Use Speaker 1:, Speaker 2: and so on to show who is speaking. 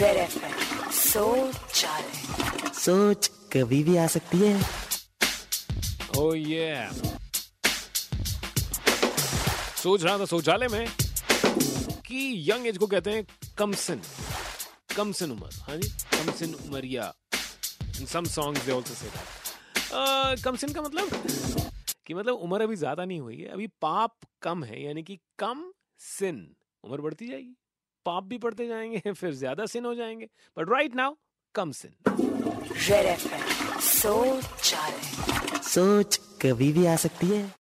Speaker 1: Red FM सोच
Speaker 2: सोच कभी भी आ सकती है।
Speaker 3: ओ ये सोच रहा था शौचालय में कि यंग एज को कहते हैं कमसिन कमसिन उम्र। हाँ जी कमसिन Umaria. In some songs they also say that कमसिन का मतलब? कि मतलब उम्र अभी ज़्यादा नहीं हुई है अभी पाप कम है यानी कि कम सिन उम्र बढ़ती जाएगी। पाप भी पढ़ते जाएँगे फिर ज़्यादा सिन हो जाएँगे। बट राइट नाउ कम सिन।
Speaker 1: सोच
Speaker 2: सोच कभी भी आ सकती है।